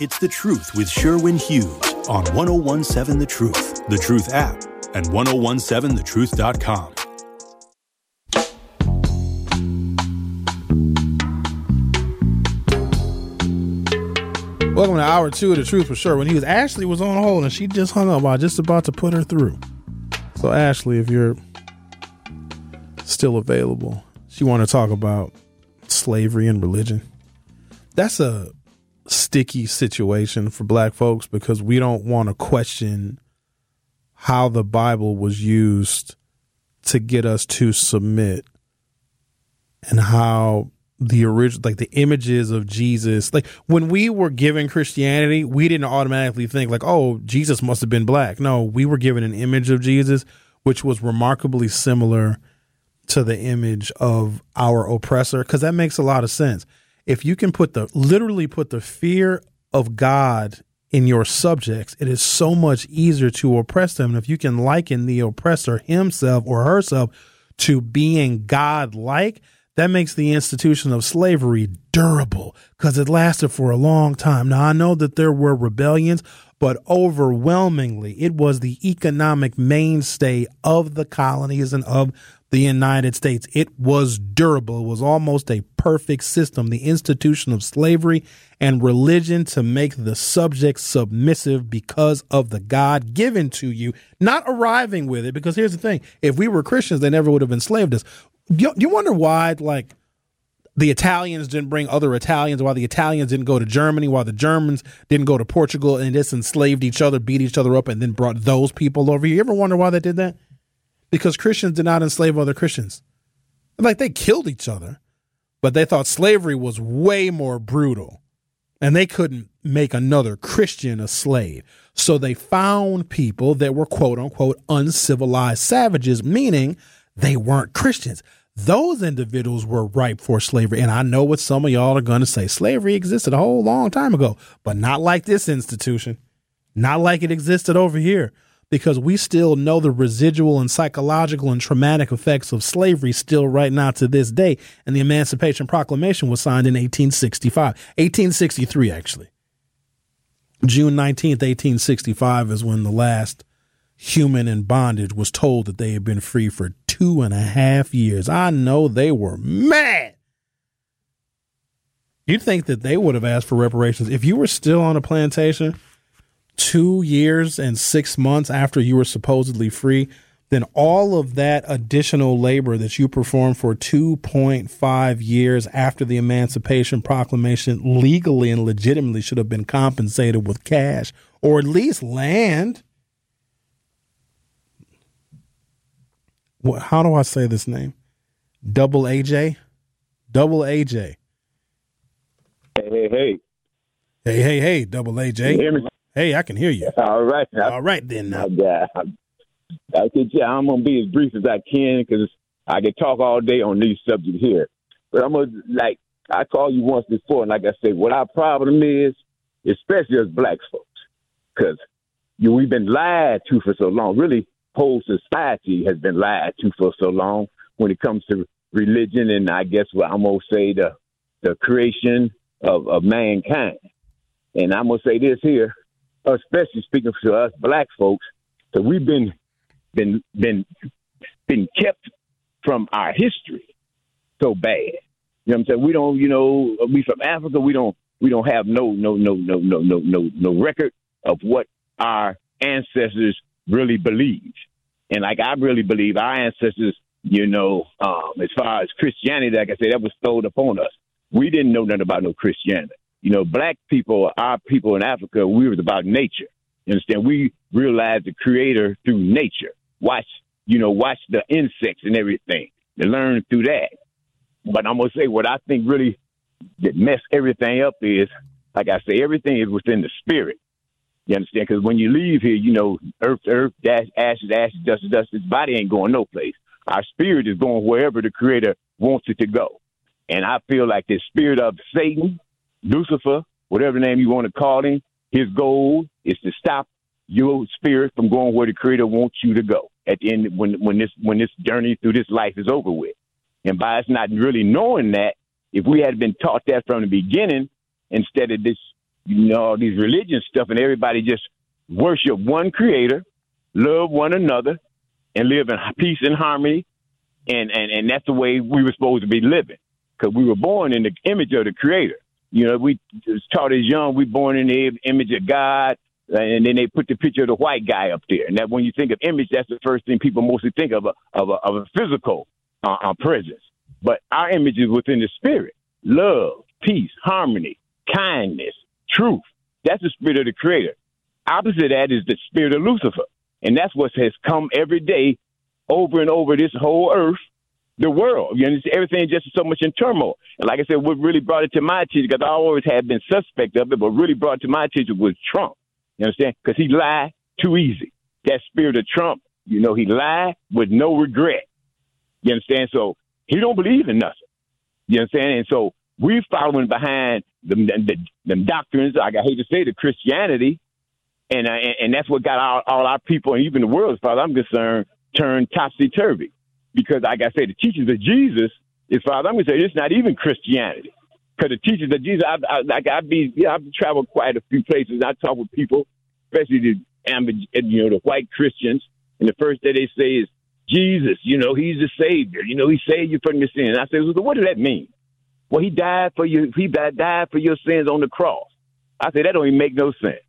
It's The Truth with Sherwin Hughes on 1017 The Truth, The Truth app, and 1017thetruth.com. Welcome to hour two of The Truth with Sherwin Hughes. Ashley was on hold and she just hung up. I was just about to put her through. So, Ashley, if you're still available, she want to talk about slavery and religion. That's a sticky situation for black folks because we don't want to question how the Bible was used to get us to submit and how the original like the images of Jesus like when we were given Christianity we didn't automatically think like oh Jesus must have been black. No we were given an image of Jesus which was remarkably similar to the image of our oppressor because that makes a lot of sense if you can put the literally put the fear of God in your subjects, it is so much easier to oppress them. And if you can liken the oppressor himself or herself to being God like, that makes the institution of slavery durable because it lasted for a long time. Now, I know that there were rebellions, but overwhelmingly, it was the economic mainstay of the colonies and of the United States. It was durable. It was almost a perfect system. The institution of slavery and religion to make the subject submissive because of the God given to you, not arriving with it. Because here's the thing if we were Christians, they never would have enslaved us. You, you wonder why, like, the Italians didn't bring other Italians, why the Italians didn't go to Germany, why the Germans didn't go to Portugal and just enslaved each other, beat each other up, and then brought those people over here. You ever wonder why they did that? Because Christians did not enslave other Christians. Like they killed each other, but they thought slavery was way more brutal and they couldn't make another Christian a slave. So they found people that were quote unquote uncivilized savages, meaning they weren't Christians. Those individuals were ripe for slavery. And I know what some of y'all are going to say. Slavery existed a whole long time ago, but not like this institution, not like it existed over here because we still know the residual and psychological and traumatic effects of slavery still right now to this day. And the Emancipation Proclamation was signed in 1865, 1863, actually. June 19th, 1865 is when the last human in bondage was told that they had been free for two and a half years. I know they were mad. You'd think that they would have asked for reparations. If you were still on a plantation, two years and six months after you were supposedly free, then all of that additional labor that you performed for 2.5 years after the Emancipation Proclamation legally and legitimately should have been compensated with cash or at least land. What, how do I say this name? Double AJ? Double AJ. Hey, hey, hey. Hey, hey, hey, double AJ. Hey, I can hear you. All right. All right then. Now. Yeah. I said, yeah, I'm gonna be as brief as I can because I could talk all day on these subjects here. But I'm gonna like I called you once before, and like I said, what our problem is, especially as black folks, because you we've been lied to for so long. Really, whole society has been lied to for so long when it comes to religion, and I guess what I'm gonna say the the creation of, of mankind. And I'm gonna say this here: uh, especially speaking to us black folks, that we've been been been been kept from our history so bad. You know what I'm saying? We don't, you know, we from Africa. We don't, we don't have no, no, no, no, no, no, no, no record of what our ancestors really believed. And like I really believe our ancestors, you know, um, as far as Christianity, like I said, that was thrown upon us. We didn't know nothing about no Christianity you know, black people, our people in Africa, we was about nature. You understand? We realized the creator through nature. Watch, you know, watch the insects and everything. To learn through that. But I'm gonna say what I think really that mess everything up is, like I say, everything is within the spirit. You understand? Because when you leave here, you know, earth, earth, dash, ashes, ashes, dust, dust. This body ain't going no place. Our spirit is going wherever the Creator wants it to go. And I feel like the spirit of Satan, Lucifer, whatever name you want to call him, his goal is to stop your spirit from going where the Creator wants you to go at the end when when this when this journey through this life is over with. And by us not really knowing that, if we had been taught that from the beginning, instead of this you know, all these religion stuff, and everybody just worship one creator, love one another, and live in peace and harmony. And, and, and that's the way we were supposed to be living because we were born in the image of the creator. You know, we was taught as young, we born in the image of God. And then they put the picture of the white guy up there. And that when you think of image, that's the first thing people mostly think of a, of a, of a physical uh, uh, presence. But our image is within the spirit love, peace, harmony, kindness, truth. That's the spirit of the creator. Opposite of that is the spirit of Lucifer. And that's what has come every day over and over this whole earth, the world. You understand? Everything just so much in turmoil. And like I said, what really brought it to my attention, because I always had been suspect of it, but really brought it to my attention was Trump. You understand? Because he lied too easy. That spirit of Trump, you know, he lied with no regret. You understand? So he don't believe in nothing. You understand? And so we're following behind the, them doctrines, like I hate to say, the Christianity, and uh, and that's what got all, all our people and even the world, as far as I'm concerned, turned topsy turvy. Because, like I say, the teachings of Jesus, as far as I'm concerned, it's not even Christianity. Because the teachings of Jesus, I, I, like I've been, yeah, I've traveled quite a few places. I talk with people, especially the you know the white Christians, and the first thing they say is Jesus. You know, He's the Savior. You know, He saved you from your sins. I said, well, what does that mean? Well, He died for you. He died for your sins on the cross. I said that don't even make no sense.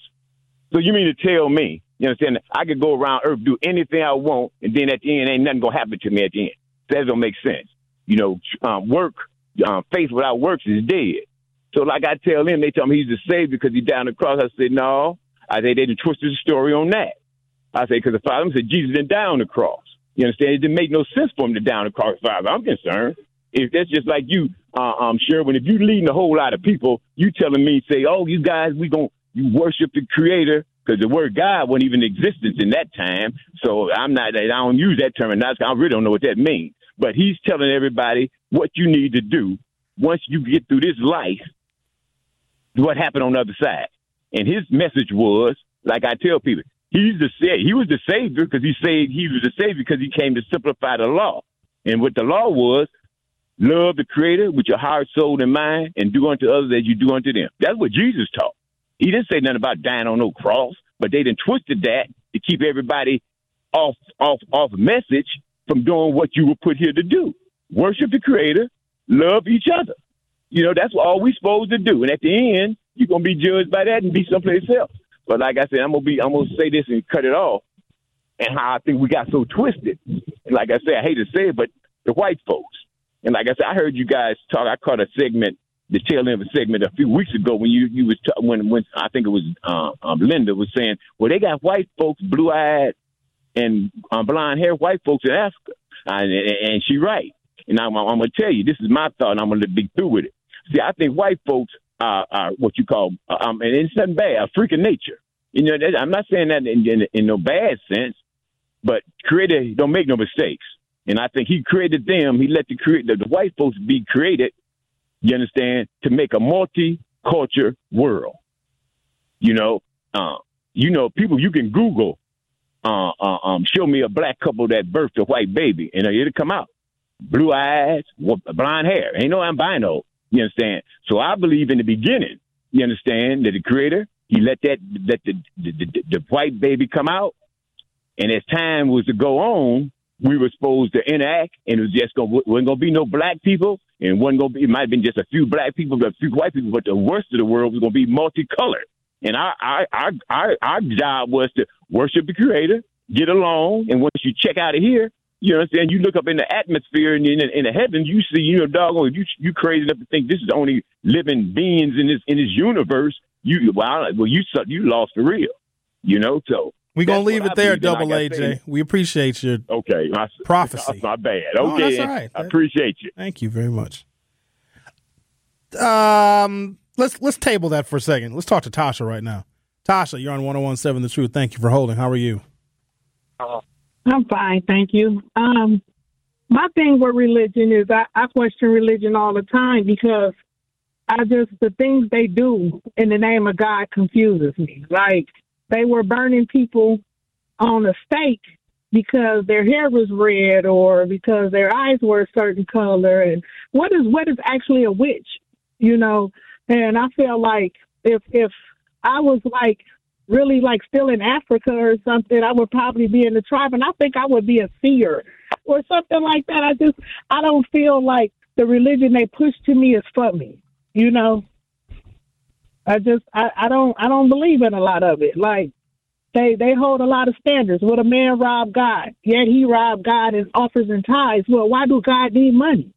So you mean to tell me, you understand, I could go around Earth, do anything I want, and then at the end, ain't nothing gonna happen to me at the end. That don't make sense. You know, um, work, um, faith without works is dead. So like I tell them, they tell me he's the savior because he died on the cross. I said no. I say they didn't twist the story on that. I say because the Father said Jesus didn't die on the cross. You understand? It didn't make no sense for him to die on the cross. Father, I'm concerned. If that's just like you, uh, I'm um, sure when if you leading a whole lot of people, you telling me say, oh, you guys, we gonna you worship the creator because the word God wasn't even in existence in that time. So I'm not, I don't use that term, I really don't know what that means. But he's telling everybody what you need to do once you get through this life, what happened on the other side. And his message was, like I tell people, he's the he was the savior because he said he was the savior because he came to simplify the law. And what the law was, love the creator with your heart, soul, and mind, and do unto others as you do unto them. That's what Jesus taught. He didn't say nothing about dying on no cross, but they didn't twisted that to keep everybody off off off message from doing what you were put here to do. Worship the creator, love each other. You know, that's all we supposed to do. And at the end, you're gonna be judged by that and be someplace else. But like I said, I'm gonna be I'm gonna say this and cut it off. And how I think we got so twisted. And like I said, I hate to say it, but the white folks. And like I said, I heard you guys talk. I caught a segment the tail end of a segment a few weeks ago when you you was t- when when I think it was uh, um, Linda was saying, well, they got white folks, blue eyed and um, blonde hair white folks in Africa, and, and she right. And I'm, I'm to tell you, this is my thought, and I'm to be through with it. See, I think white folks are, are what you call, um, and it's nothing bad, a freak of nature. You know, I'm not saying that in, in, in no bad sense, but creator don't make no mistakes. And I think he created them. He let the create the, the white folks be created you understand? To make a multi-culture world. You know, uh, you know, people you can Google, uh, uh, um, show me a black couple that birthed a white baby, and it'll come out. Blue eyes, blonde hair. Ain't no albino. You understand? So I believe in the beginning. You understand that the Creator he let that let the the, the, the white baby come out, and as time was to go on, we were supposed to interact, and it was just going wasn't to be no black people, and wasn't to be. It might have been just a few black people, but a few white people, but the worst of the world was to be multicolored. And our our our our, our job was to worship the Creator, get along, and once you check out of here, you understand? You look up in the atmosphere and in, in the heavens, you see, you know, doggone, you you crazy enough to think this is the only living beings in this in this universe. You well, well, you you lost the real, you know. So we're gonna leave it there, Double AJ. We appreciate your okay my, prophecy. My bad. Okay, no, right. I appreciate you. Thank you very much. Um, let's let's table that for a second. Let's talk to Tasha right now. Tasha, you're on 1017 The Truth. Thank you for holding. How are you? I'm fine, thank you. Um, my thing with religion is I, I question religion all the time because I just the things they do in the name of God confuses me. Like they were burning people on a stake because their hair was red or because their eyes were a certain color and what is what is actually a witch you know and i feel like if if I was like really like still in Africa or something, I would probably be in the tribe, and I think I would be a seer or something like that. I just I don't feel like the religion they push to me is for me. You know, I just I, I don't I don't believe in a lot of it. Like they they hold a lot of standards. Would a man rob God? Yet he robbed God in offers and tithes. Well, why do God need money?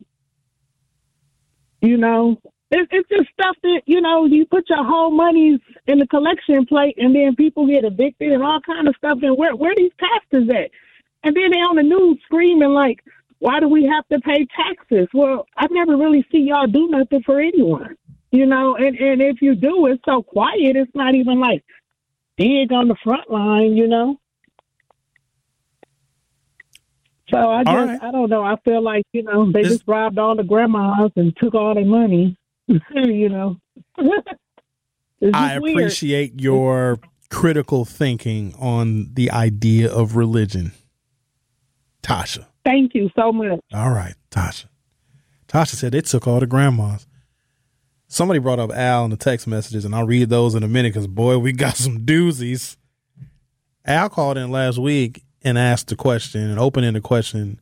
You know, it's, it's just stuff that you know you put your whole money in the collection plate, and then people get evicted and all kind of stuff. And where where these pastors at? And then they on the news screaming like, "Why do we have to pay taxes?" Well, I never really see y'all do nothing for anyone, you know. And and if you do, it's so quiet. It's not even like big on the front line, you know. So I just right. I don't know. I feel like you know they this, just robbed all the grandmas and took all their money. you know. I appreciate weird. your critical thinking on the idea of religion. Tasha. Thank you so much. All right, Tasha. Tasha said it took all the grandmas. Somebody brought up Al in the text messages, and I'll read those in a minute because, boy, we got some doozies. Al called in last week and asked the question, an open ended question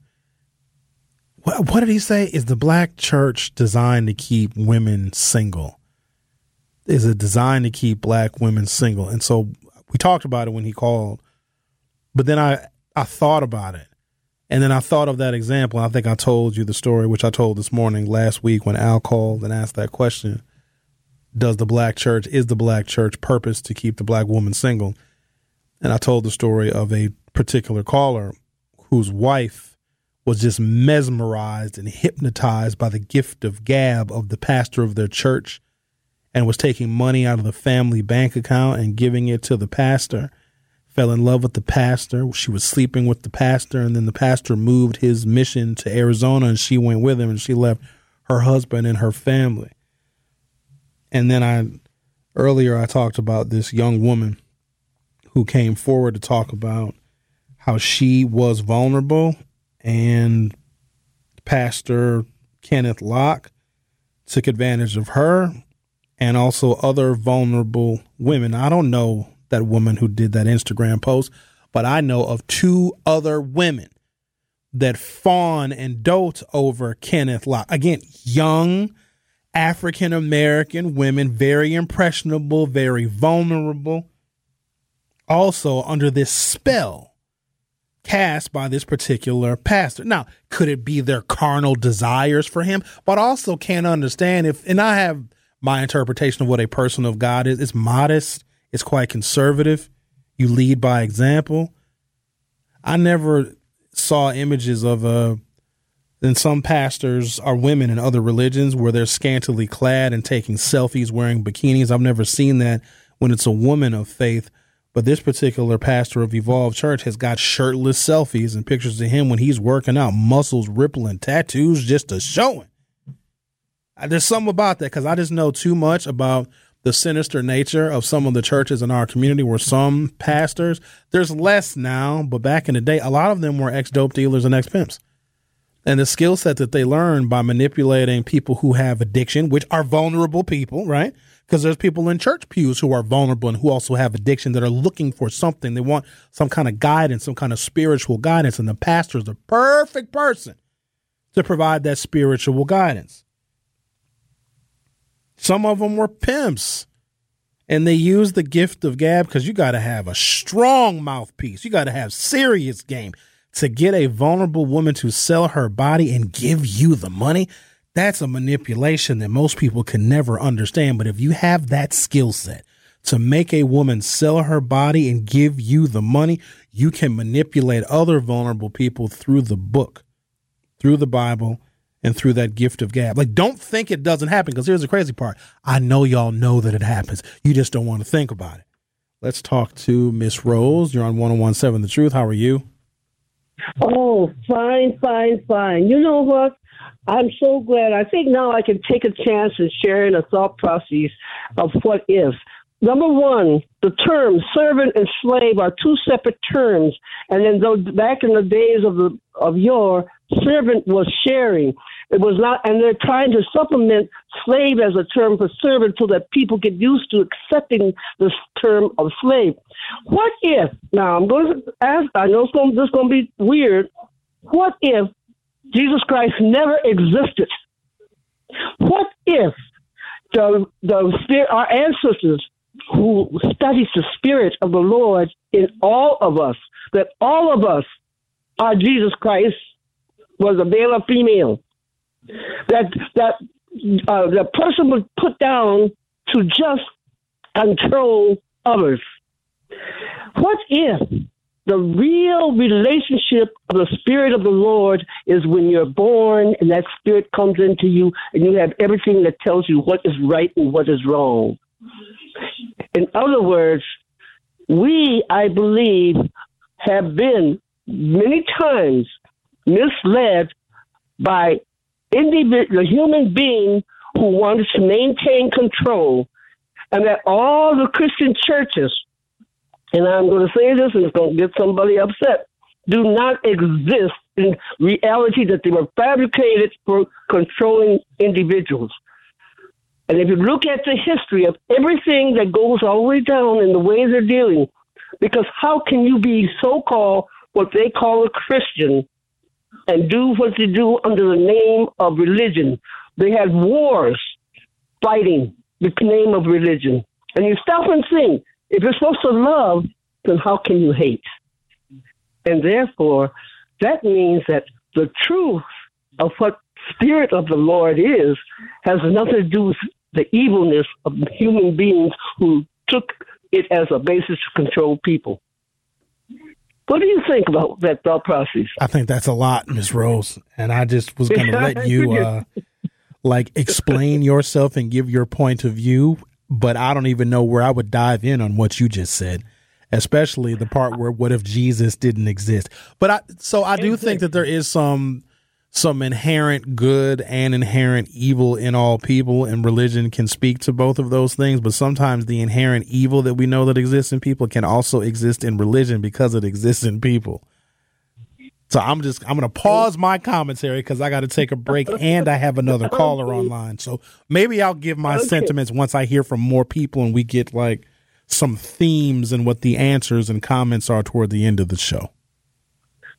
what, what did he say? Is the black church designed to keep women single? Is it designed to keep black women single? And so we talked about it when he called, but then I I thought about it, and then I thought of that example. I think I told you the story, which I told this morning last week when Al called and asked that question: Does the black church is the black church purpose to keep the black woman single? And I told the story of a particular caller whose wife was just mesmerized and hypnotized by the gift of gab of the pastor of their church and was taking money out of the family bank account and giving it to the pastor. Fell in love with the pastor. She was sleeping with the pastor, and then the pastor moved his mission to Arizona and she went with him and she left her husband and her family. And then I earlier I talked about this young woman who came forward to talk about how she was vulnerable and Pastor Kenneth Locke took advantage of her and also other vulnerable women. I don't know that woman who did that Instagram post, but I know of two other women that fawn and dote over Kenneth Locke. Again, young African American women, very impressionable, very vulnerable, also under this spell cast by this particular pastor. Now, could it be their carnal desires for him? But also can't understand if, and I have my interpretation of what a person of God is. It's modest, it's quite conservative. You lead by example. I never saw images of uh and some pastors are women in other religions where they're scantily clad and taking selfies wearing bikinis. I've never seen that when it's a woman of faith but this particular pastor of Evolve Church has got shirtless selfies and pictures of him when he's working out, muscles rippling, tattoos just a showing. There's something about that because I just know too much about the sinister nature of some of the churches in our community where some pastors, there's less now, but back in the day, a lot of them were ex dope dealers and ex pimps. And the skill set that they learned by manipulating people who have addiction, which are vulnerable people, right? because there's people in church pews who are vulnerable and who also have addiction that are looking for something. They want some kind of guidance, some kind of spiritual guidance, and the pastor is the perfect person to provide that spiritual guidance. Some of them were pimps. And they use the gift of gab because you got to have a strong mouthpiece. You got to have serious game to get a vulnerable woman to sell her body and give you the money that's a manipulation that most people can never understand. But if you have that skill set to make a woman sell her body and give you the money, you can manipulate other vulnerable people through the book, through the Bible, and through that gift of gab. Like, don't think it doesn't happen because here's the crazy part. I know y'all know that it happens. You just don't want to think about it. Let's talk to Miss Rose. You're on 1017 The Truth. How are you? Oh, fine, fine, fine. You know what? I'm so glad. I think now I can take a chance in sharing a thought process of what if. number one, the terms servant and slave are two separate terms. And then though back in the days of the of yore, servant was sharing. It was not, and they're trying to supplement slave as a term for servant so that people get used to accepting this term of slave. What if, now I'm going to ask, I know it's going, this is going to be weird. What if Jesus Christ never existed? What if the, the our ancestors who studies the spirit of the Lord in all of us, that all of us are Jesus Christ was a male or female. That that uh, the person was put down to just control others. What if the real relationship of the Spirit of the Lord is when you're born and that Spirit comes into you and you have everything that tells you what is right and what is wrong? In other words, we, I believe, have been many times misled by individual human being who wants to maintain control, and that all the Christian churches, and I'm going to say this and it's going to get somebody upset, do not exist in reality that they were fabricated for controlling individuals. And if you look at the history of everything that goes all the way down in the way they're dealing, because how can you be so called what they call a Christian and do what they do under the name of religion. They had wars fighting the name of religion. And you stop and think, if you're supposed to love, then how can you hate? And therefore, that means that the truth of what spirit of the Lord is has nothing to do with the evilness of human beings who took it as a basis to control people. What do you think about that thought process? I think that's a lot, Miss Rose, and I just was going to let you uh, like explain yourself and give your point of view, but I don't even know where I would dive in on what you just said, especially the part where what if Jesus didn't exist. But I so I do think that there is some some inherent good and inherent evil in all people and religion can speak to both of those things but sometimes the inherent evil that we know that exists in people can also exist in religion because it exists in people. So i'm just i'm going to pause my commentary because i got to take a break and i have another caller online. So maybe i'll give my okay. sentiments once i hear from more people and we get like some themes and what the answers and comments are toward the end of the show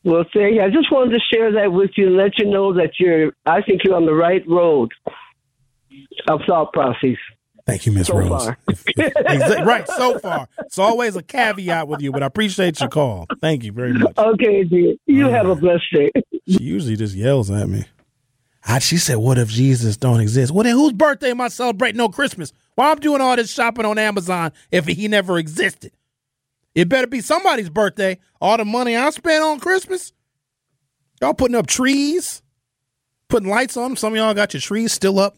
well, say, I just wanted to share that with you and let you know that you're, I think you're on the right road of thought process. Thank you, Miss so Rose. if, if, right, so far. It's always a caveat with you, but I appreciate your call. Thank you very much. Okay, dear. You uh, have a blessed day. she usually just yells at me. I, she said, "What if Jesus don't exist? Well, then whose birthday am I celebrating no Christmas? Why I'm doing all this shopping on Amazon if he never existed? It better be somebody's birthday. All the money I spent on Christmas. Y'all putting up trees, putting lights on them. Some of y'all got your trees still up.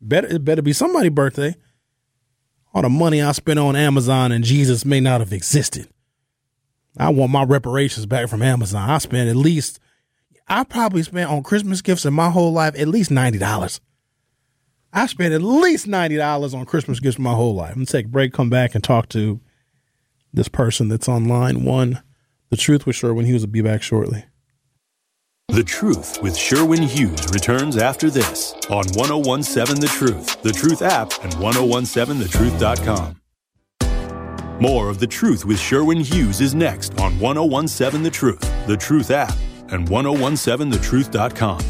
Better it better be somebody's birthday. All the money I spent on Amazon and Jesus may not have existed. I want my reparations back from Amazon. I spent at least I probably spent on Christmas gifts in my whole life at least ninety dollars. I spent at least ninety dollars on Christmas gifts my whole life. I'm gonna take a break, come back and talk to this person that's online. one. The truth with Sherwin Hughes will be back shortly. The Truth with Sherwin Hughes returns after this on 1017 The Truth, The Truth app, and 1017thetruth.com. More of The Truth with Sherwin Hughes is next on 1017 The Truth, The Truth app, and 1017thetruth.com.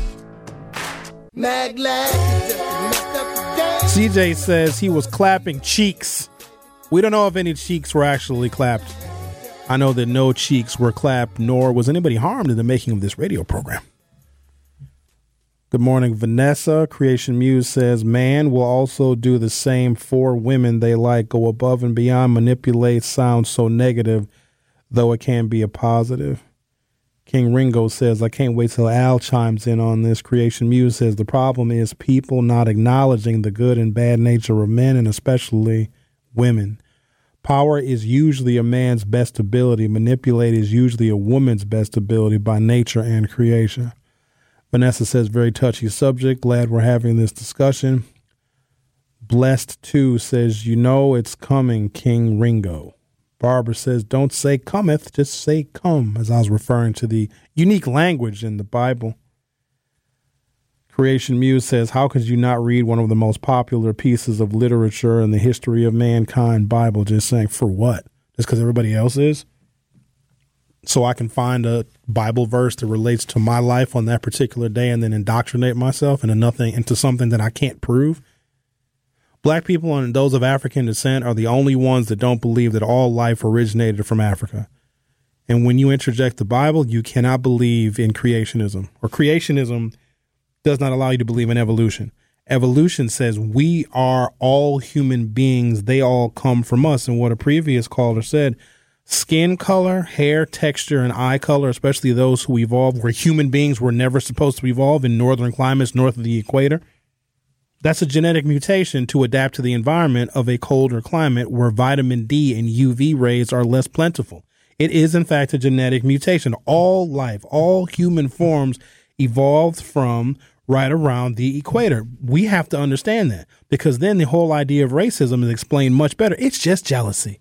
CJ says he was clapping cheeks we don't know if any cheeks were actually clapped. I know that no cheeks were clapped, nor was anybody harmed in the making of this radio program. Good morning, Vanessa. Creation Muse says man will also do the same for women they like, go above and beyond, manipulate, sounds so negative, though it can be a positive. King Ringo says, I can't wait till Al chimes in on this. Creation Muse says, the problem is people not acknowledging the good and bad nature of men and especially women. Power is usually a man's best ability. Manipulate is usually a woman's best ability by nature and creation. Vanessa says, very touchy subject. Glad we're having this discussion. Blessed too says, You know it's coming, King Ringo. Barbara says, Don't say cometh, just say come, as I was referring to the unique language in the Bible. Creation Muse says, How could you not read one of the most popular pieces of literature in the history of mankind, Bible? Just saying, For what? Just because everybody else is? So I can find a Bible verse that relates to my life on that particular day and then indoctrinate myself into nothing into something that I can't prove. Black people and those of African descent are the only ones that don't believe that all life originated from Africa. And when you interject the Bible, you cannot believe in creationism. Or creationism does not allow you to believe in evolution. Evolution says we are all human beings, they all come from us. And what a previous caller said skin color, hair texture, and eye color, especially those who evolved where human beings were never supposed to evolve in northern climates north of the equator that's a genetic mutation to adapt to the environment of a colder climate where vitamin D and UV rays are less plentiful. It is, in fact, a genetic mutation. All life, all human forms evolved from right around the equator. We have to understand that because then the whole idea of racism is explained much better. It's just jealousy.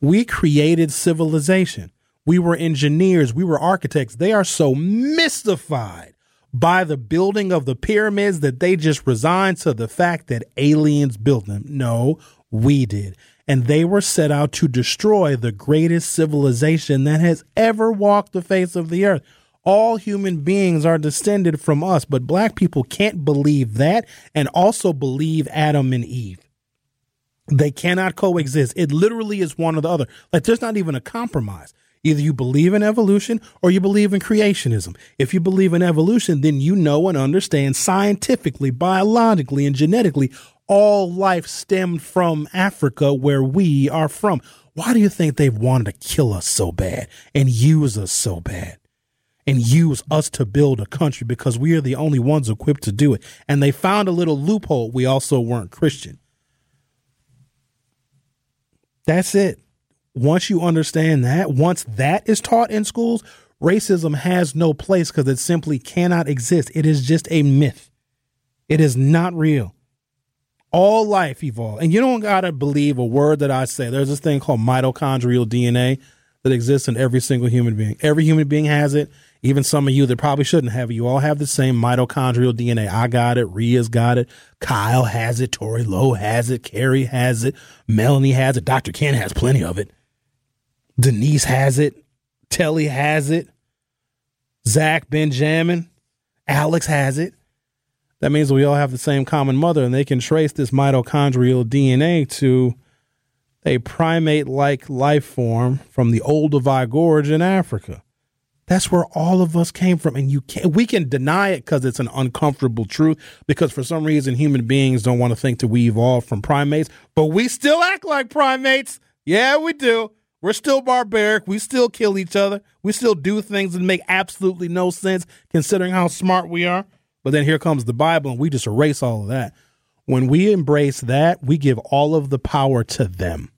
We created civilization. We were engineers. We were architects. They are so mystified by the building of the pyramids that they just resigned to the fact that aliens built them. No, we did. And they were set out to destroy the greatest civilization that has ever walked the face of the earth. All human beings are descended from us, but black people can't believe that and also believe Adam and Eve. They cannot coexist. It literally is one or the other. Like there's not even a compromise. Either you believe in evolution or you believe in creationism. If you believe in evolution, then you know and understand scientifically, biologically, and genetically all life stemmed from Africa, where we are from. Why do you think they've wanted to kill us so bad and use us so bad? And use us to build a country because we are the only ones equipped to do it. And they found a little loophole. We also weren't Christian. That's it once you understand that, once that is taught in schools, racism has no place because it simply cannot exist. It is just a myth. It is not real. All life evolved. And you don't got to believe a word that I say. There's this thing called mitochondrial DNA that exists in every single human being. Every human being has it. Even some of you that probably shouldn't have. You all have the same mitochondrial DNA. I got it. Ria's got it. Kyle has it. Tori Lowe has it. Carrie has it. Melanie has it. Dr. Ken has plenty of it. Denise has it. Telly has it. Zach Benjamin. Alex has it. That means we all have the same common mother, and they can trace this mitochondrial DNA to a primate like life form from the Olduvai Gorge in Africa. That's where all of us came from. And you can we can deny it because it's an uncomfortable truth, because for some reason human beings don't want to think that we evolved from primates, but we still act like primates. Yeah, we do. We're still barbaric. We still kill each other. We still do things that make absolutely no sense considering how smart we are. But then here comes the Bible and we just erase all of that. When we embrace that, we give all of the power to them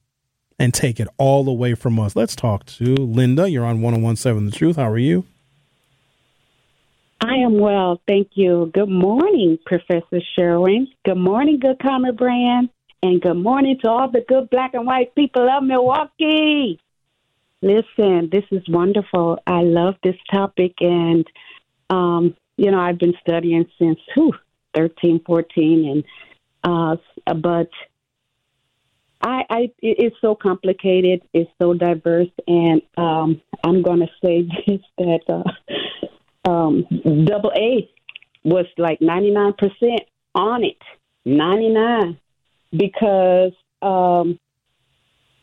and take it all away from us. Let's talk to Linda. You're on 1017 The Truth. How are you? I am well. Thank you. Good morning, Professor Sherwin. Good morning, Good Common Brand. And good morning to all the good black and white people of Milwaukee. Listen, this is wonderful. I love this topic. And, um, you know, I've been studying since whew, 13, 14. And, uh, but I, I, it's so complicated. It's so diverse. And um, I'm going to say this that uh, um, double A was like 99% on it. 99 because um,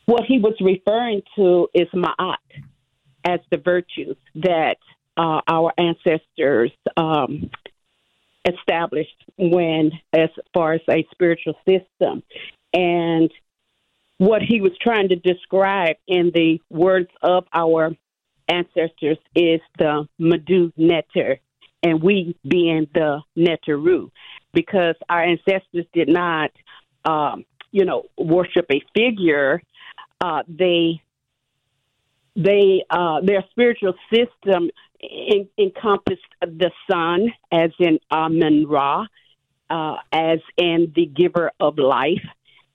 what he was referring to is ma'at as the virtues that uh, our ancestors um, established when, as far as a spiritual system. And what he was trying to describe in the words of our ancestors is the Madu Neter, and we being the Neteru, because our ancestors did not um, you know, worship a figure, uh, they they uh, their spiritual system in, encompassed the sun, as in Amen Ra, uh, as in the giver of life.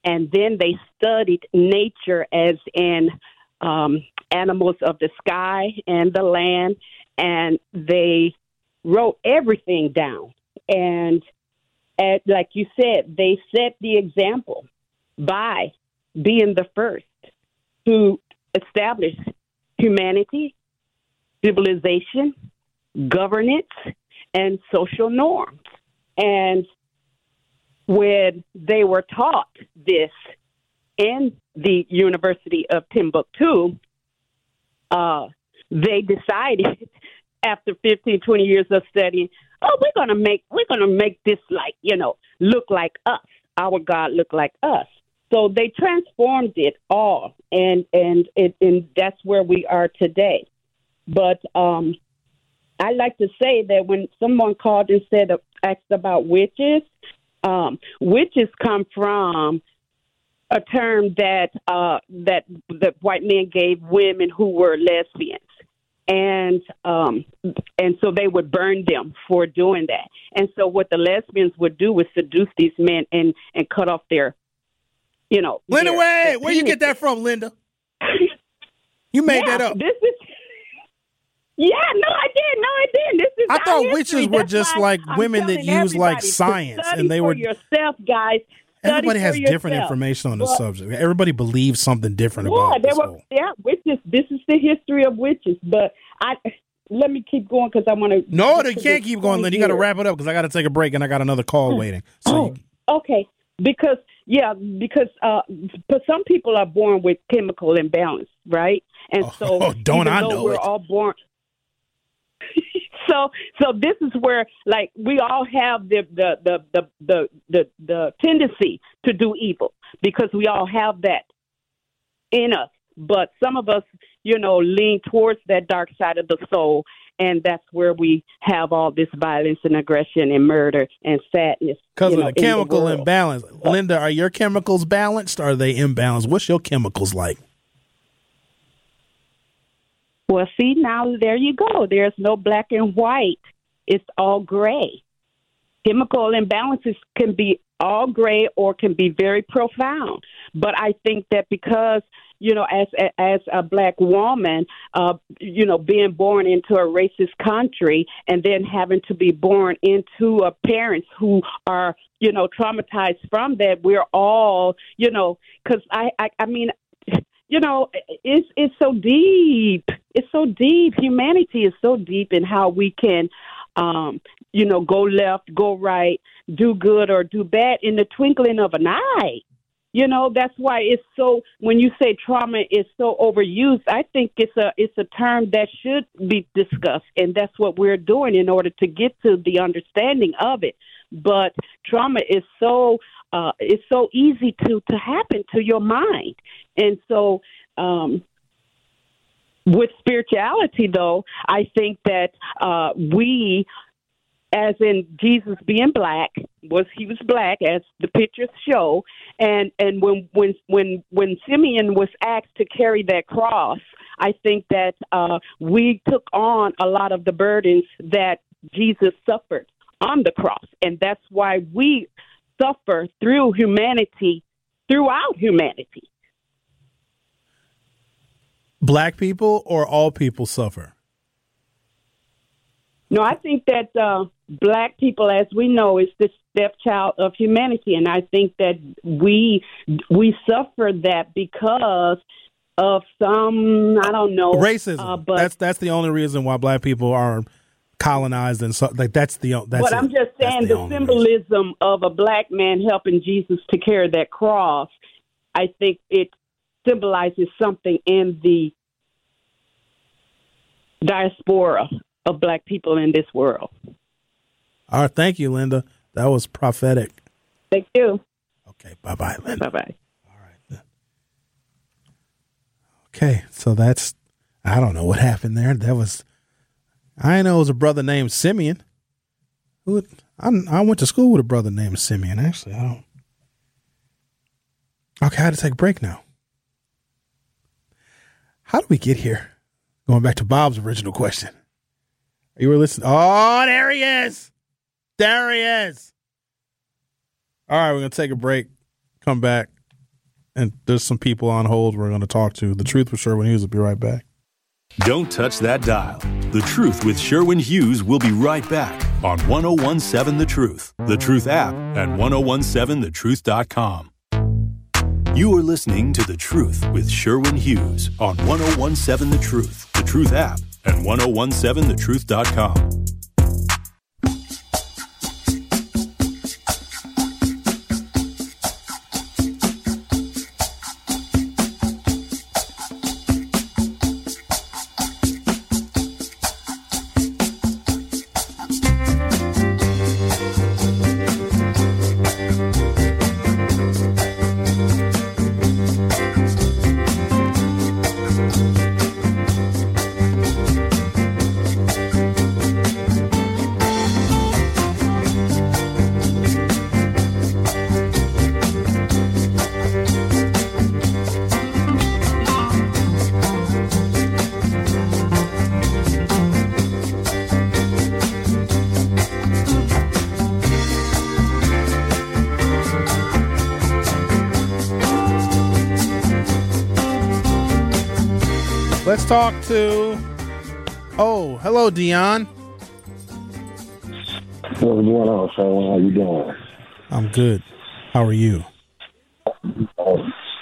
And then they studied nature as in um, animals of the sky and the land. And they wrote everything down. And at, like you said, they set the example by being the first to establish humanity, civilization, governance, and social norms. And when they were taught this in the University of Timbuktu, uh, they decided after 15, 20 years of studying, oh, we're gonna make we're gonna make this like you know look like us. Our God look like us. So they transformed it all, and and it and that's where we are today. But um, I like to say that when someone called and said asked about witches, um, witches come from a term that uh, that that white men gave women who were lesbians. And um and so they would burn them for doing that. And so what the lesbians would do was seduce these men and and cut off their you know linda their, their where you get that from linda? You made yeah, that up. this is yeah, no, I did. No, I did. This is I thought history. witches were That's just like I'm women that use, like, science, and they were- yourself, guys. Study everybody has different information on the Well, subject everybody believes something different Yeah, about there were whole- yeah witches. This is the history of witches. But I let me keep going because I want to. no they can't keep going linda you got to wrap it up because i got to take a break and i got another call waiting so Oh, okay. Because yeah, because uh, but some people are born with chemical imbalance, right? And so Oh, don't I know we're it. all born. so so this is where like we all have the the the the the the, the tendency to do evil because we all have that in us. But some of us, you know, lean towards that dark side of the soul, and that's where we have all this violence and aggression and murder and sadness. Because of know, the chemical world. imbalance. Linda, are your chemicals balanced or are they imbalanced? What's your chemicals like? Well, see, now there you go. There's no black and white. It's all gray. Chemical imbalances can be all gray or can be very profound. But I think that because you know, as as a black woman, uh, you know, being born into a racist country and then having to be born into a parents who are, you know, traumatized from that, we're all, you know, because I, I, I mean, you know, it's it's so deep. It's so deep. Humanity is so deep in how we can, um, you know, go left, go right, do good or do bad in the twinkling of an eye. You know, that's why it's so. When you say trauma is so overused, I think it's a it's a term that should be discussed, and that's what we're doing in order to get to the understanding of it. But trauma is so uh, it's so easy to to happen to your mind, and so um, with spirituality, though, I think that uh, we, as in Jesus being black, was he was black as the pictures show, and and when when when when Simeon was asked to carry that cross, I think that uh, we took on a lot of the burdens that Jesus suffered on the cross, and that's why we suffer through humanity, throughout humanity. Black people or all people suffer? No, I think that uh, black people, as we know, is the stepchild of humanity, and I think that we we suffer that because of some I don't know Racism. Uh, but that's that's the only reason why black people are colonized and so like that's the that's but it. I'm just That's saying the, only reason. symbolism of a black man helping Jesus to carry that cross. I think it symbolizes something in the diaspora of black people in this world. All right, thank you, Linda. That was prophetic. Thank you. Okay, bye bye, Linda. Bye bye. All right. Okay, so that's I don't know what happened there. That was I know it was a brother named Simeon. Who I I went to school with a brother named Simeon. Actually, I don't. Okay, I had to take a break now. How do we get here? Going back to Bob's original question. You were listening. Oh, there he is. There he is. All right, we're gonna take a break. Come back, and there's some people on hold we're gonna talk to. The truth with Sherwin Hughes will be right back. Don't touch that dial. The Truth with Sherwin Hughes will be right back on 1017 The Truth, The Truth app, and 1017thetruth.com. You are listening to The Truth with Sherwin Hughes on 1017 The Truth, The Truth app, and 1017thetruth.com. to. Oh, hello, Dion. What's going on, Sherwin? How are you doing? I'm good. How are you? Oh,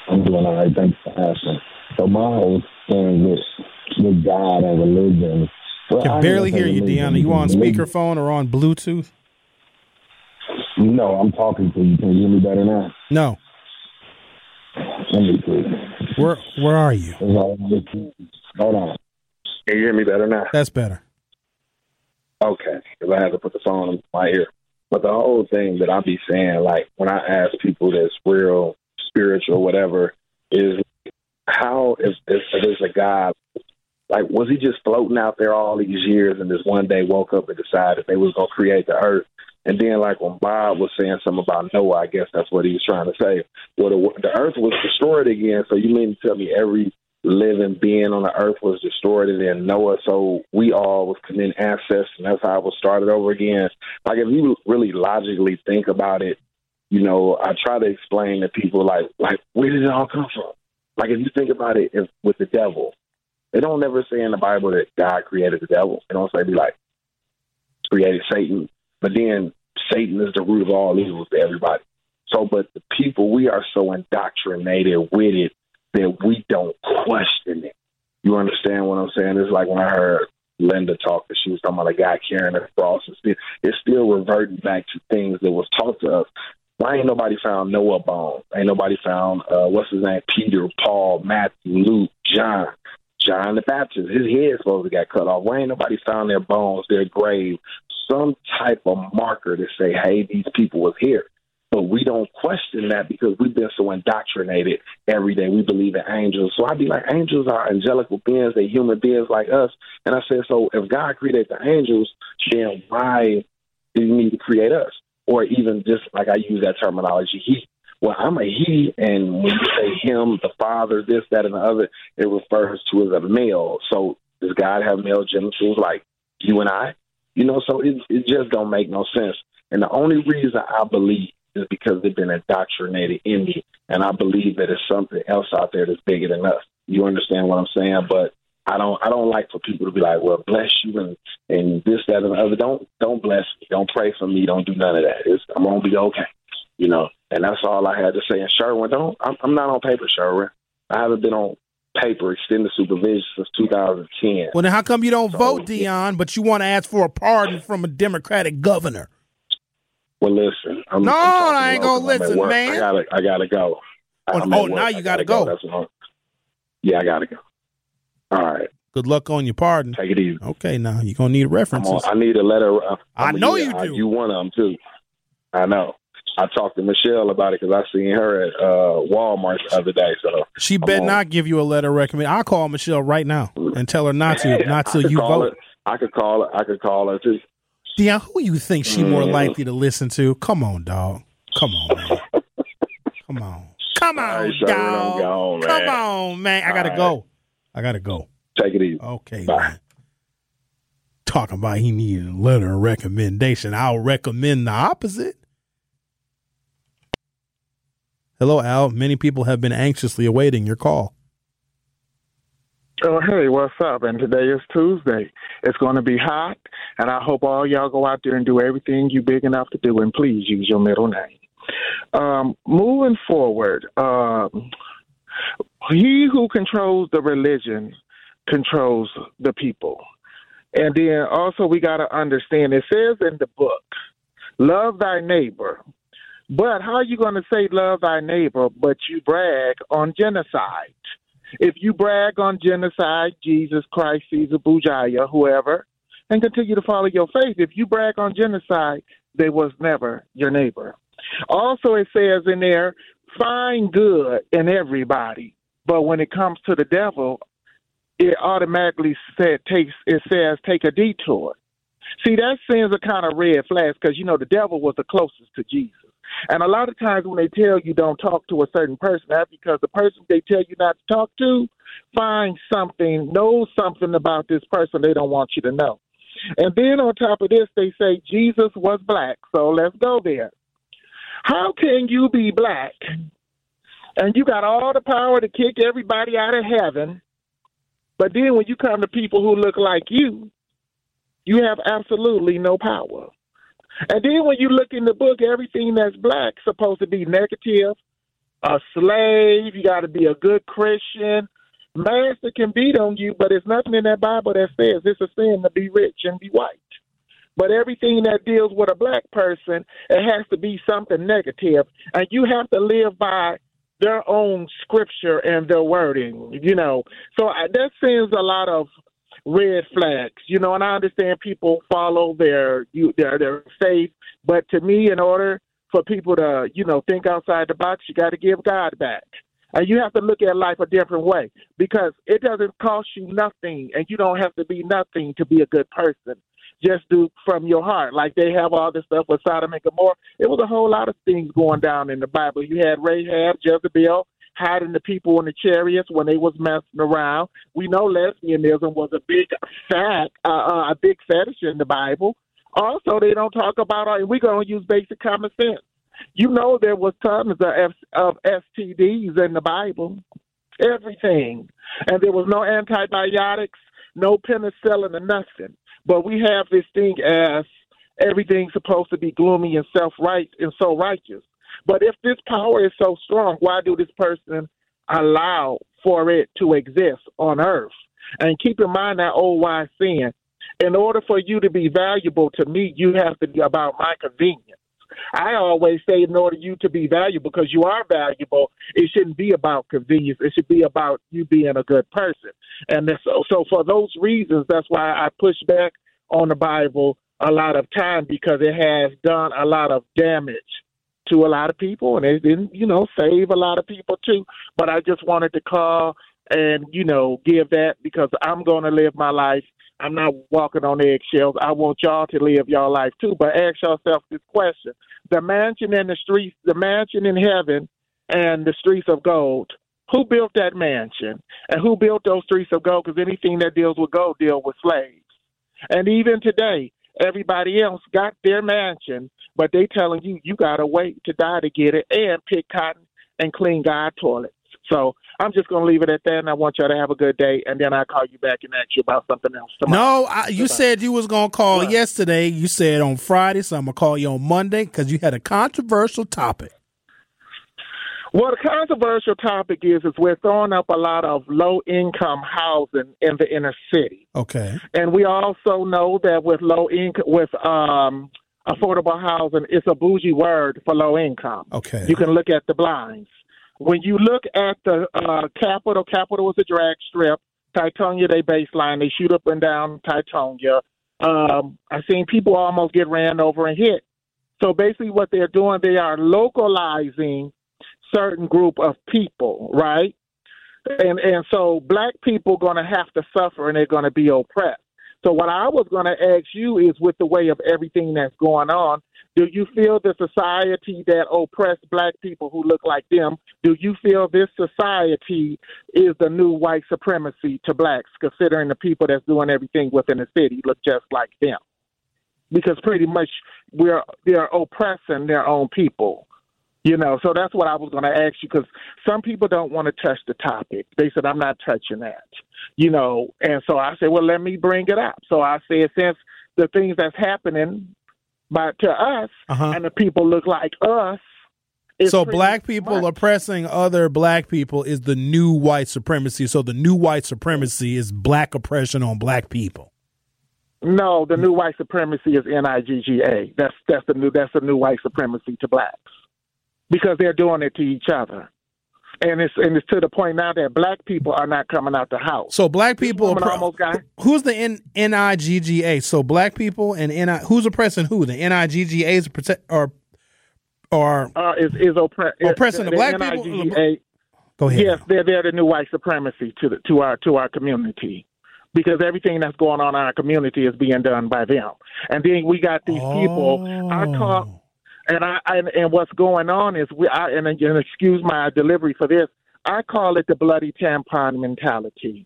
I'm doing all right. Thanks for asking. So my whole thing with with God and religion. Well, I can I barely hear you. Dion. Are you on speakerphone or on Bluetooth? No, I'm talking to you. Can you hear me better now? No. Let me see. Where Where are you? Hold on. Can you hear me better now? That's better. Okay, because I had to put the phone in my ear. But the whole thing that I be saying, like when I ask people that's real spiritual, whatever, is how if if there's a God, like was he just floating out there all these years and just one day woke up and decided they was gonna create the earth? And then like when Bob was saying something about Noah, I guess that's what he was trying to say. Well, the, the earth was destroyed again. So you mean to tell me every living being on the earth was destroyed and then Noah, so we all was committing ancestors and that's how it was started over again. Like if you really logically think about it, you know, I try to explain to people like like where did it all come from? Like if you think about it if, with the devil, they don't never say in the Bible that God created the devil. They don't say be like created Satan, but then Satan is the root of all evil to everybody. So, but the people we are so indoctrinated with it that we don't question it. You understand what I'm saying? It's like when I heard Linda talk, that she was talking about a guy carrying a cross. It's still, it's still reverting back to things that was taught to us. Why ain't nobody found Noah bones? Ain't nobody found uh, what's his name? Peter, Paul, Matthew, Luke, John, John the Baptist. His head supposed to got cut off. Why ain't nobody found their bones, their grave, some type of marker to say, hey, these people was here. But we don't question that because we've been so indoctrinated every day. We believe in angels. So I'd be like, angels are angelical beings. They're human beings like us. And I said, so if God created the angels, then why do you need to create us? Or even just like I use that terminology, he. Well, I'm a he, and when you say him, the father, this, that, and the other, it refers to as a male. So does God have male genitals like you and I? You know, so it, it just don't make no sense. And the only reason I believe is because they've been indoctrinated in me, and I believe that there's something else out there that's bigger than us. You understand what I'm saying? But I don't. I don't like for people to be like, "Well, bless you," and and this, that, and the other. Don't don't bless me. Don't pray for me. Don't do none of that. It's, I'm gonna be okay. You know, and that's all I had to say. And Sherwin, don't. I'm, I'm not on paper, Sherwin. I haven't been on paper extended supervision since 2010. Well, then how come you don't So- vote, Dion, but you want to ask for a pardon from a Democratic governor? Well, listen. I'm, No, I'm I ain't gonna listen, man. I gotta, I gotta go. Oh, oh, now you gotta go. That's what I'm, yeah, I gotta go. All right, Good luck on your pardon. take it easy. Okay, now you're gonna need references. on, I need a letter. Uh, I I'm a- know you I- do. You one of them too. I know. I talked to Michelle about it because I seen her at uh, Walmart the other day. So She better on. not give you a letter of recommend. I'll call Michelle right now and tell her not to, not till you vote. Her. I could call her. I could call her too. Dion, who you think she more Mm. likely to listen to? Come on, dog. Come on, man. Come on. Come on, right, dog. gone, Come man. on, man. I gotta All go. I gotta go. Take it easy. Okay, Bye. man. Talking about he needed a letter of recommendation. I'll recommend the opposite. Hello, Al. Many people have been anxiously awaiting your call. Oh, hey, what's up? And today is Tuesday. It's going to be hot, and I hope all y'all go out there and do everything you big enough to do, and please use your middle name. Um, moving forward, um, he who controls the religion controls the people. And then also, we got to understand it says in the book, love thy neighbor. But how are you going to say love thy neighbor, but you brag on genocide? If you brag on genocide, Jesus Christ, Caesar, Bujaya, whoever, and continue to follow your faith, if you brag on genocide, they was never your neighbor. Also, it says in there, find good in everybody, but when it comes to the devil, it automatically said takes it says take a detour. See, that sends a kind of red flag because you know the devil was the closest to Jesus. And a lot of times when they tell you don't talk to a certain person, that's because the person they tell you not to talk to finds something, knows something about this person they don't want you to know. And then on top of this, they say Jesus was black. So let's go there. How can you be black and you got all the power to kick everybody out of heaven, but then when you come to people who look like you, you have absolutely no power? And then when you look in the book, everything that's black supposed to be negative. A slave, you got to be a good Christian. Master can beat on you, but there's nothing in that Bible that says it's a sin to be rich and be white. But everything that deals with a black person, it has to be something negative, and you have to live by their own scripture and their wording. You know, so I, that sends a lot of red flags, you know, and I understand people follow their you their their faith, but to me, in order for people to you know think outside the box, you got to give God back. And you have to look at life a different way because it doesn't cost you nothing, and you don't have to be nothing to be a good person. Just do from your heart, like they have all this stuff with Sodom and Gomorrah. It was a whole lot of things going down in the Bible. You had Rahab, Jezebel, hiding the people in the chariots when they was messing around. We know lesbianism was a big fact, uh, uh, a big fetish in the Bible. Also, they don't talk about, uh, and we're going to use basic common sense. You know, there was tons of, of STDs in the Bible, everything, and there was no antibiotics, no penicillin, or nothing. But we have this thing as everything's supposed to be gloomy and self right and so righteous. But if this power is so strong, why do this person allow for it to exist on earth? And keep in mind that old wise saying, in order for you to be valuable to me, you have to be about my convenience. I always say, in order you to be valuable, because you are valuable, it shouldn't be about convenience. It should be about you being a good person. And so, so for those reasons, that's why I push back on the Bible a lot of time because it has done a lot of damage to a lot of people, and it didn't, you know, save a lot of people too. But I just wanted to call and you know give that because I'm going to live my life. I'm not walking on eggshells. I want y'all to live your life too. But ask yourself this question: the mansion in the streets, the mansion in heaven, and the streets of gold. Who built that mansion? And who built those streets of gold? Because anything that deals with gold deals with slaves. And even today, everybody else got their mansion, but they telling you you gotta wait to die to get it and pick cotton and clean God toilets. So I'm just going to leave it at that, and I want y'all to have a good day, and then I'll call you back and ask you about something else tomorrow. No, I, you said you was going to call what? yesterday. You said on Friday, so I'm going to call you on Monday because you had a controversial topic. Well, the controversial topic is is we're throwing up a lot of low income housing in the inner city. Okay. And we also know that with low income with um affordable housing, it's a bougie word for low income. Okay. You can look at the blinds. When you look at the uh, Capitol, Capitol is a drag strip. Teutonia, they baseline. They shoot up and down Teutonia. Um, I've seen people almost get ran over and hit. So basically, what they're doing, they are localizing certain group of people, right? And and so black people going to have to suffer and they're going to be oppressed. So what I was going to ask you is, with the way of everything that's going on, do you feel the society that oppressed black people who look like them? Do you feel this society is the new white supremacy to blacks, considering the people that's doing everything within the city look just like them? Because pretty much we're they're oppressing their own people You know, so that's what I was going to ask you because some people don't want to touch the topic. They said, I'm not touching that. You know, and so I said, well, let me bring it up. So I said, since the things that's happening by, to us Uh-huh. and the people look like us, So black people much- oppressing other black people is the new white supremacy. So the new white supremacy is black oppression on black people. No, the new white supremacy is N-I-G-G-A. That's that's the new that's the new white supremacy to blacks because they're doing it to each other, and it's and it's to the point now that black people are not coming out the house. So black people woman oppre- almost got- who's the N N I G G A? So black people and N I who's oppressing who? The N I G G A is protect or or Uh, is is oppre- Oppressing the black people? Go ahead. Yes, they're they're the new white supremacy to the to our to our community. Because everything that's going on in our community is being done by them, and then we got these people. I Oh. And I and, and what's going on is we. I, and, and excuse my delivery for this. I call it the bloody tampon mentality.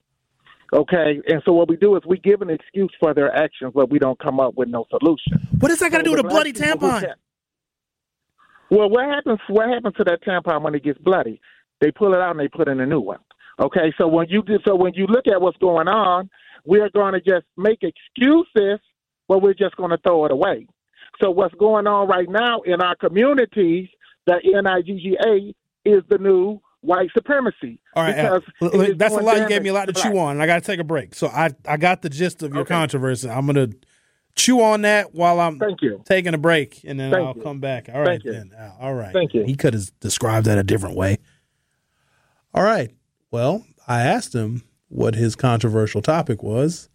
Okay, and so what we do is we give an excuse for their actions, but we don't come up with no solution. What is that got to do with a bloody black people who tampon? Well, what happens? What happens to that tampon when it gets bloody? They pull it out and they put in a new one. Okay, so when you do, so when you look at what's going on, we are going to just make excuses, but we're just going to throw it away. So what's going on right now in our communities, the NIGGA is the new white supremacy. All right, Al, because l- l- that's a lot. You gave me a lot to to chew on, and I got to take a break. So I I got the gist of your Okay. controversy. I'm gonna chew on that while I'm Thank you. taking a break, and then Thank I'll you. come back. All right, Thank you. then. Al, All right. Thank you. He could have described that a different way. All right. Well, I asked him what his controversial topic was,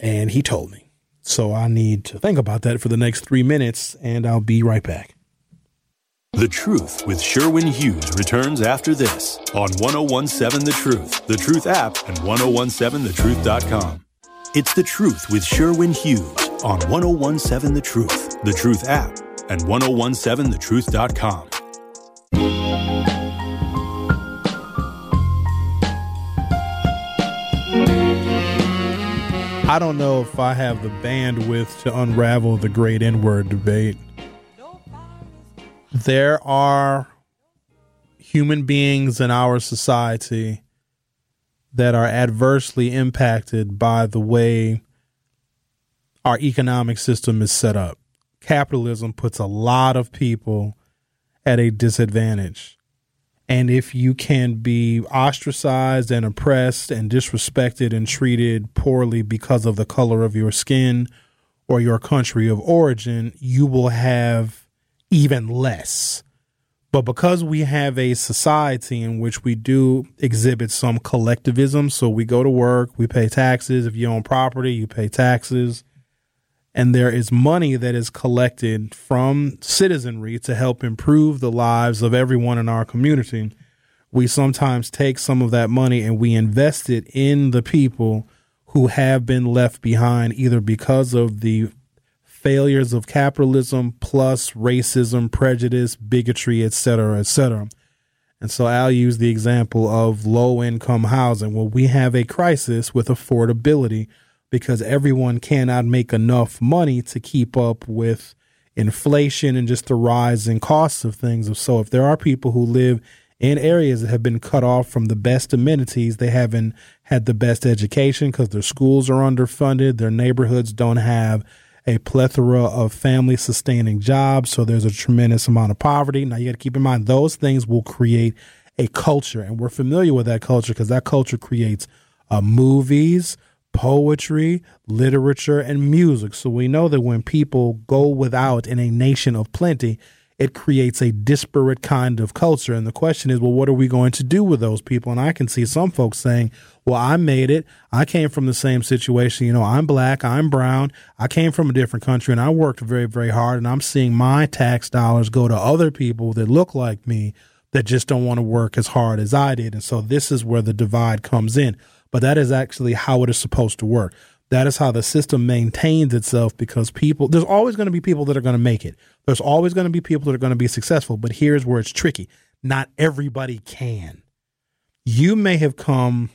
and he told me. So I need to think about that for the next three minutes, and I'll be right back. The Truth with Sherwin Hughes returns after this on 1017 The Truth, The Truth app, and 1017thetruth.com. It's The Truth with Sherwin Hughes on 1017 The Truth, The Truth app, and 1017thetruth.com. I don't know if I have the bandwidth to unravel the great N word debate. There are human beings in our society that are adversely impacted by the way our economic system is set up. Capitalism puts a lot of people at a disadvantage. And if you can be ostracized and oppressed and disrespected and treated poorly because of the color of your skin or your country of origin, you will have even less. But because we have a society in which we do exhibit some collectivism, so we go to work, we pay taxes. If you own property, you pay taxes and there is money that is collected from citizenry to help improve the lives of everyone in our community. We sometimes take some of that money and we invest it in the people who have been left behind either because of the failures of capitalism plus racism, prejudice, bigotry, et cetera, et cetera. And so I'll use the example of low income housing. Well, we have a crisis with affordability because everyone cannot make enough money to keep up with inflation and just the rising costs of things. So if there are people who live in areas that have been cut off from the best amenities, they haven't had the best education because their schools are underfunded, their neighborhoods don't have a plethora of family sustaining jobs. So there's a tremendous amount of poverty. Now you got to keep in mind those things will create a culture, and we're familiar with that culture because that culture creates uh, movies, poetry, literature, and music. So we know that when people go without in a nation of plenty, it creates a disparate kind of culture. And the question is, well, what are we going to do with those people? And I can see some folks saying, well, I made it. I came from the same situation. You know, I'm black, I'm brown. I came from a different country and I worked very, very hard. And I'm seeing my tax dollars go to other people that look like me that just don't want to work as hard as I did. And so this is where the divide comes in. But that is actually how it is supposed to work. That is how the system maintains itself because people, there's always going to be people that are going to make it. There's always going to be people that are going to be successful. But here's where it's tricky not everybody can. You may have come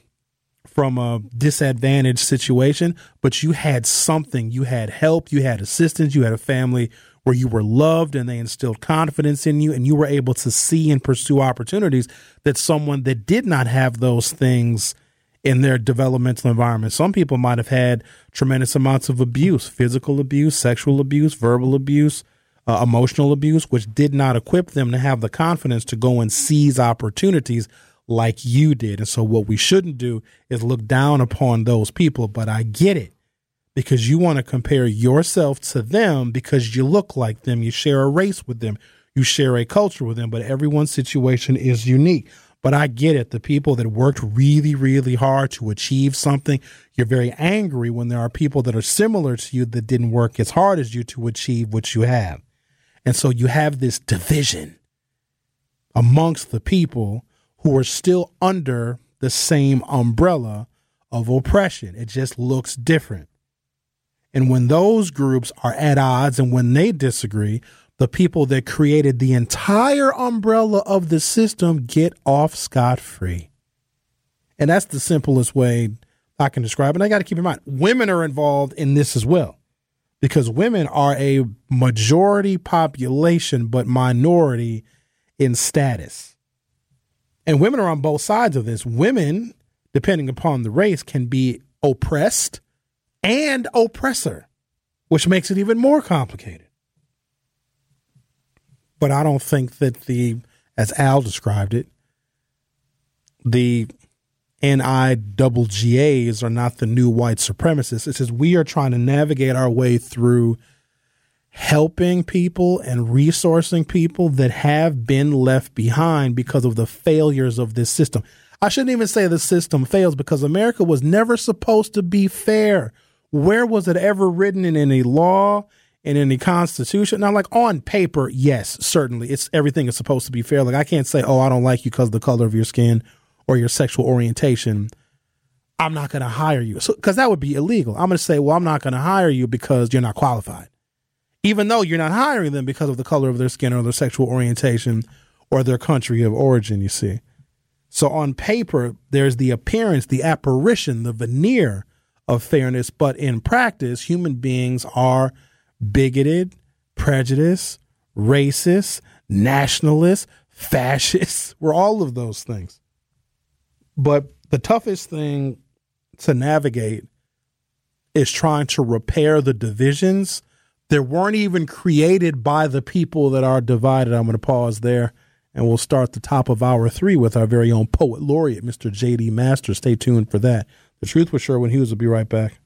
from a disadvantaged situation, but you had something. You had help, you had assistance, you had a family where you were loved and they instilled confidence in you and you were able to see and pursue opportunities that someone that did not have those things in their developmental environment. Some people might have had tremendous amounts of abuse, physical abuse, sexual abuse, verbal abuse, uh, emotional abuse, which did not equip them to have the confidence to go and seize opportunities like you did. And so, what we shouldn't do is look down upon those people. But I get it because you want to compare yourself to them because you look like them, you share a race with them, you share a culture with them, but everyone's situation is unique. But I get it. The people that worked really, really hard to achieve something, you're very angry when there are people that are similar to you that didn't work as hard as you to achieve what you have. And so you have this division amongst the people who are still under the same umbrella of oppression. It just looks different. And when those groups are at odds and when they disagree, the people that created the entire umbrella of the system get off scot free. And that's the simplest way I can describe it. And I got to keep in mind, women are involved in this as well because women are a majority population, but minority in status. And women are on both sides of this. Women, depending upon the race, can be oppressed and oppressor, which makes it even more complicated. But I don't think that the, as Al described it, the NIGGAs are not the new white supremacists. It says we are trying to navigate our way through helping people and resourcing people that have been left behind because of the failures of this system. I shouldn't even say the system fails because America was never supposed to be fair. Where was it ever written in any law, in any constitution? Now, like on paper, yes, certainly, it's everything is supposed to be fair. Like I can't say, oh, I don't like you because of the color of your skin or your sexual orientation, I'm not going to hire you. So, because that would be illegal. I'm going to say, well, I'm not going to hire you because you're not qualified. Even though you're not hiring them because of the color of their skin or their sexual orientation or their country of origin, you see. So on paper, there's the appearance, the apparition, the veneer of fairness, but in practice, human beings are bigoted, prejudiced, racist, nationalist, fascist. We're all of those things. But the toughest thing to navigate is trying to repair the divisions that weren't even created by the people that are divided. I'm going to pause there and we'll start the top of hour three with our very own poet laureate, Mr. J.D. Master. Stay tuned for that. The Truth with Sherwin Hughes will be right back.